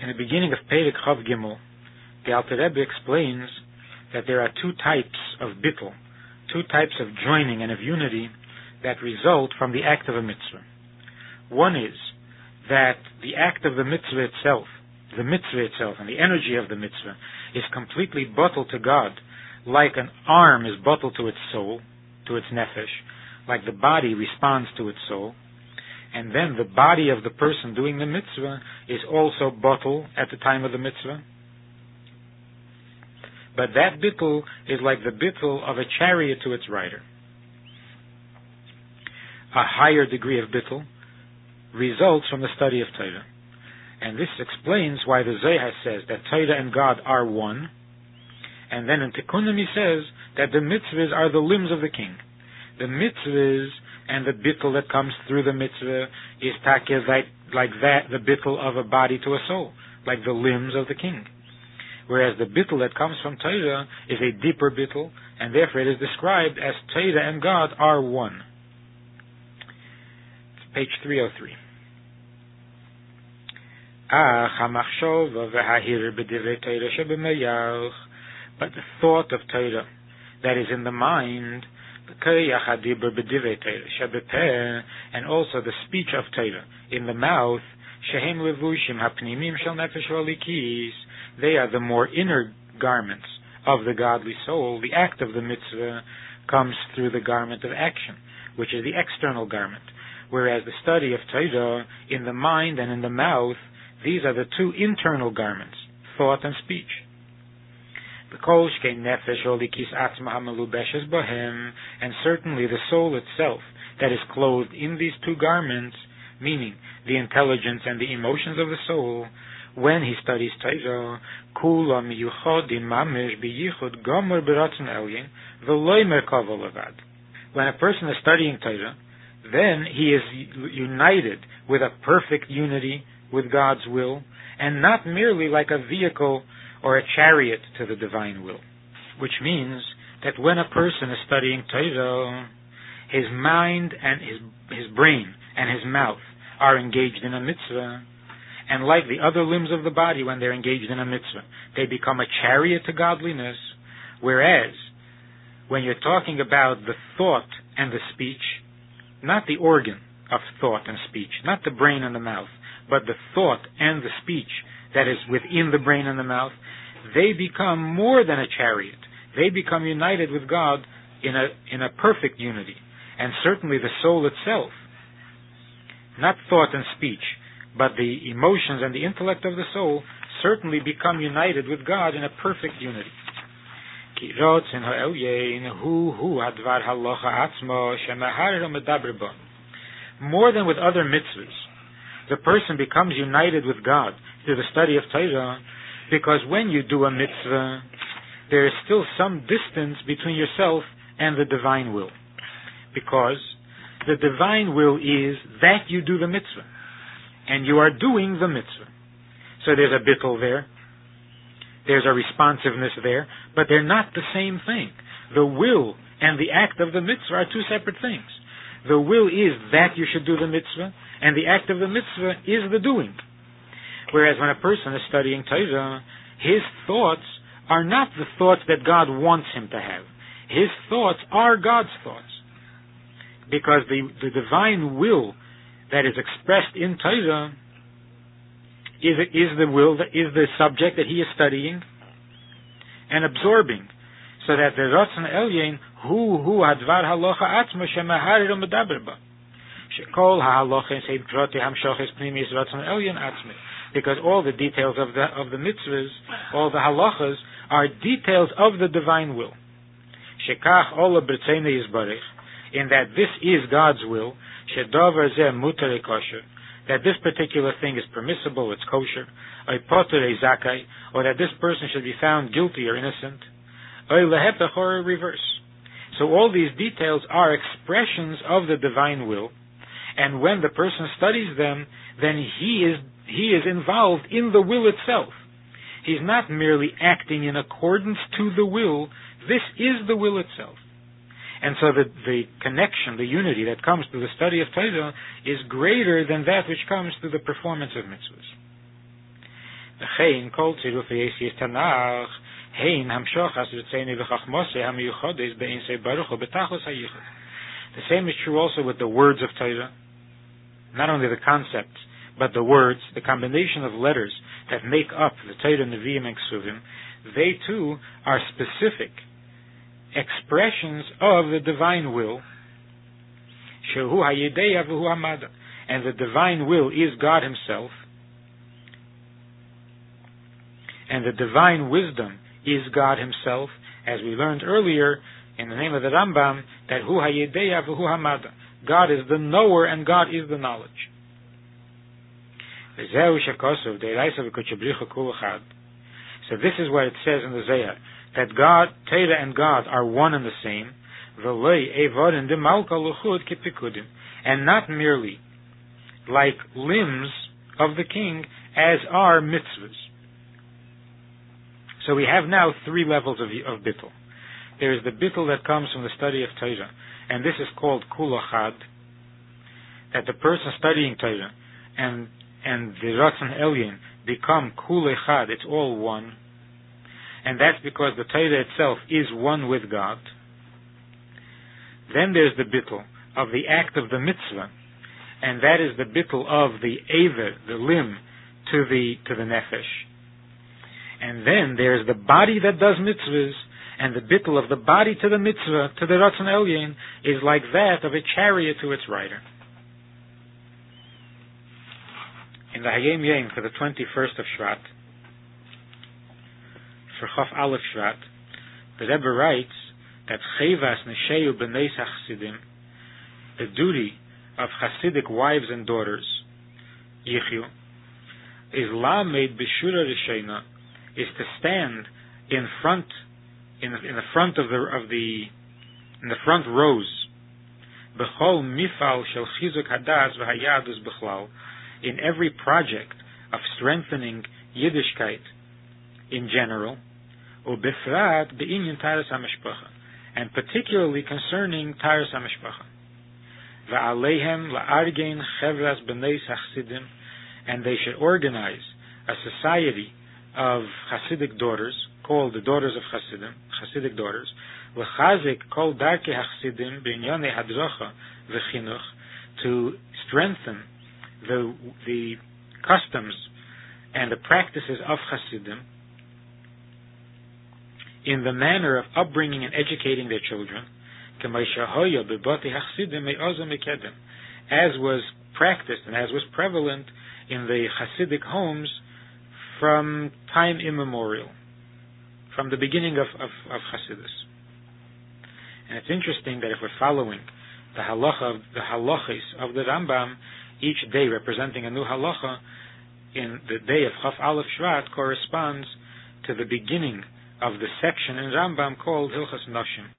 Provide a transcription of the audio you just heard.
In the beginning of Perek Chaf Gimel, the Alter Rebbe explains that there are two types of bittul, two types of joining and of unity that result from the act of a mitzvah. One is that the act of the mitzvah itself, the mitzvah itself, and the energy of the mitzvah is completely bottled to God, like an arm is bottled to its soul, to its nefesh, like the body responds to its soul, and then the body of the person doing the mitzvah is also bottled at the time of the mitzvah. But that bittul is like the bittul of a chariot to its rider. A higher degree of bittul results from the study of Torah. And this explains why the Zohar says that Torah and God are one. And then in Tikkunim he says that the mitzvahs are the limbs of the king. The mitzvahs and the bittul that comes through the mitzvah is takir like, like that, the bittul of a body to a soul, like the limbs of the king. Whereas the bittul that comes from Torah is a deeper bittul, and therefore it is described as Torah and God are one. It's page 303. Ah, but the thought of Torah that is in the mind and also the speech of Torah in the mouth, they are the more inner garments of the godly soul. The act of the mitzvah comes through the garment of action, which is the external garment. Whereas the study of Torah in the mind and in the mouth, these are the two internal garments, thought and speech. And certainly the soul itself that is clothed in these two garments, meaning the intelligence and the emotions of the soul, when he studies Torah. When a person is studying Torah, then he is united with a perfect unity with God's will, and not merely like a vehicle or a chariot to the divine will. Which means that when a person is studying Torah, his mind and his, his brain and his mouth are engaged in a mitzvah, and like the other limbs of the body when they're engaged in a mitzvah, they become a chariot to godliness, whereas when you're talking about the thought and the speech, not the organ of thought and speech, not the brain and the mouth, but the thought and the speech that is within the brain and the mouth, they become more than a chariot. They become united with God in a, in a perfect unity. And certainly the soul itself, not thought and speech, but the emotions and the intellect of the soul certainly become united with God in a perfect unity. More than with other mitzvahs, the person becomes united with God through the study of Torah because when you do a mitzvah, there is still some distance between yourself and the divine will. Because the divine will is that you do the mitzvah. And you are doing the mitzvah. So there's a bittul there. There's a responsiveness there. But they're not the same thing. The will and the act of the mitzvah are two separate things. The will is that you should do the mitzvah, and the act of the mitzvah is the doing. Whereas when a person is studying Torah, his thoughts are not the thoughts that God wants him to have. His thoughts are God's thoughts. Because the, the divine will that is expressed in Torah is, is the will, that is the subject that he is studying and absorbing. So that the Ratzon Elyon, hu hu advar halacha atzma shemaharir u'medaber ba. Shekol ha'halacha seib droti hamshoches pnimis Ratzon Elyon atzmi because all the details of the of the mitzvahs, all the halachas, are details of the divine will. Shekach ola b'tzeina yizbarich, in that this is God's will. Shedavar zeh mutar kosher, that this particular thing is permissible, it's kosher. Oipoter zakai, or that this person should be found guilty or innocent. Oy lehepech or reverse. So all these details are expressions of the divine will, and when the person studies them, then he is he is involved in the will itself. He's not merely acting in accordance to the will. This is the will itself. And so the, the connection, the unity that comes through the study of Torah is greater than that which comes through the performance of mitzvahs. The same is true also with the words of Torah. Not only the concepts, but the words, the combination of letters that make up the Torah, Nevi'im, and Ksuvim, they too are specific expressions of the divine will. And the divine will is God himself. And the divine wisdom is God himself, as we learned earlier in the name of the Rambam, that hu hayedeya v'hu hamada. God is the knower and God is the knowledge. So this is what it says in the Zohar, that God, Teda and God are one and the same, and not merely like limbs of the king as are mitzvahs. So we have now three levels of, of bittul. There is the bittul that comes from the study of Torah, and this is called kulachad, that the person studying Torah and and the Ratzon Elyon become kulechad, it's all one, and that's because the Torah itself is one with God. Then there's the bittul of the act of the mitzvah, and that is the bittul of the aver, the limb, to the to the nefesh. And then there's the body that does mitzvahs, and the bittul of the body to the mitzvah, to the Ratzon Elyon, is like that of a chariot to its rider. In the Hayom Yom for the 21st of Shvat, for Chof Aleph Shvat, the Rebbe writes that Chevas Nesheu B'nei Chassidim, the duty of Hasidic wives and daughters, Yichyu, is Lamed B'Shura Rishena, is to stand in front, in the, in the front of the of the in the front rows. Bechol mifal shel chizuk hadas v'hayadus bechlal. In every project of strengthening Yiddishkeit in general, ubefrat beinyan hamishpacha, and particularly concerning taras hamishpacha. Va'alehem la'argein chevras b'neis hachsidim, and they should organize a society of Hasidic daughters, Call the daughters of Hasidim, Hasidic daughters, lechazik kol darki Hasidim b'inyone hadrocha v'chinuch, to strengthen the, the customs and the practices of Hasidim in the manner of upbringing and educating their children, as was practiced and as was prevalent in the Hasidic homes from time immemorial from the beginning of, of, of Hasidus. And it's interesting that if we're following the halacha, the halachis of the Rambam, each day representing a new halacha, in the day of Chaf Aleph Shvat corresponds to the beginning of the section in Rambam called Hilchas Noshim.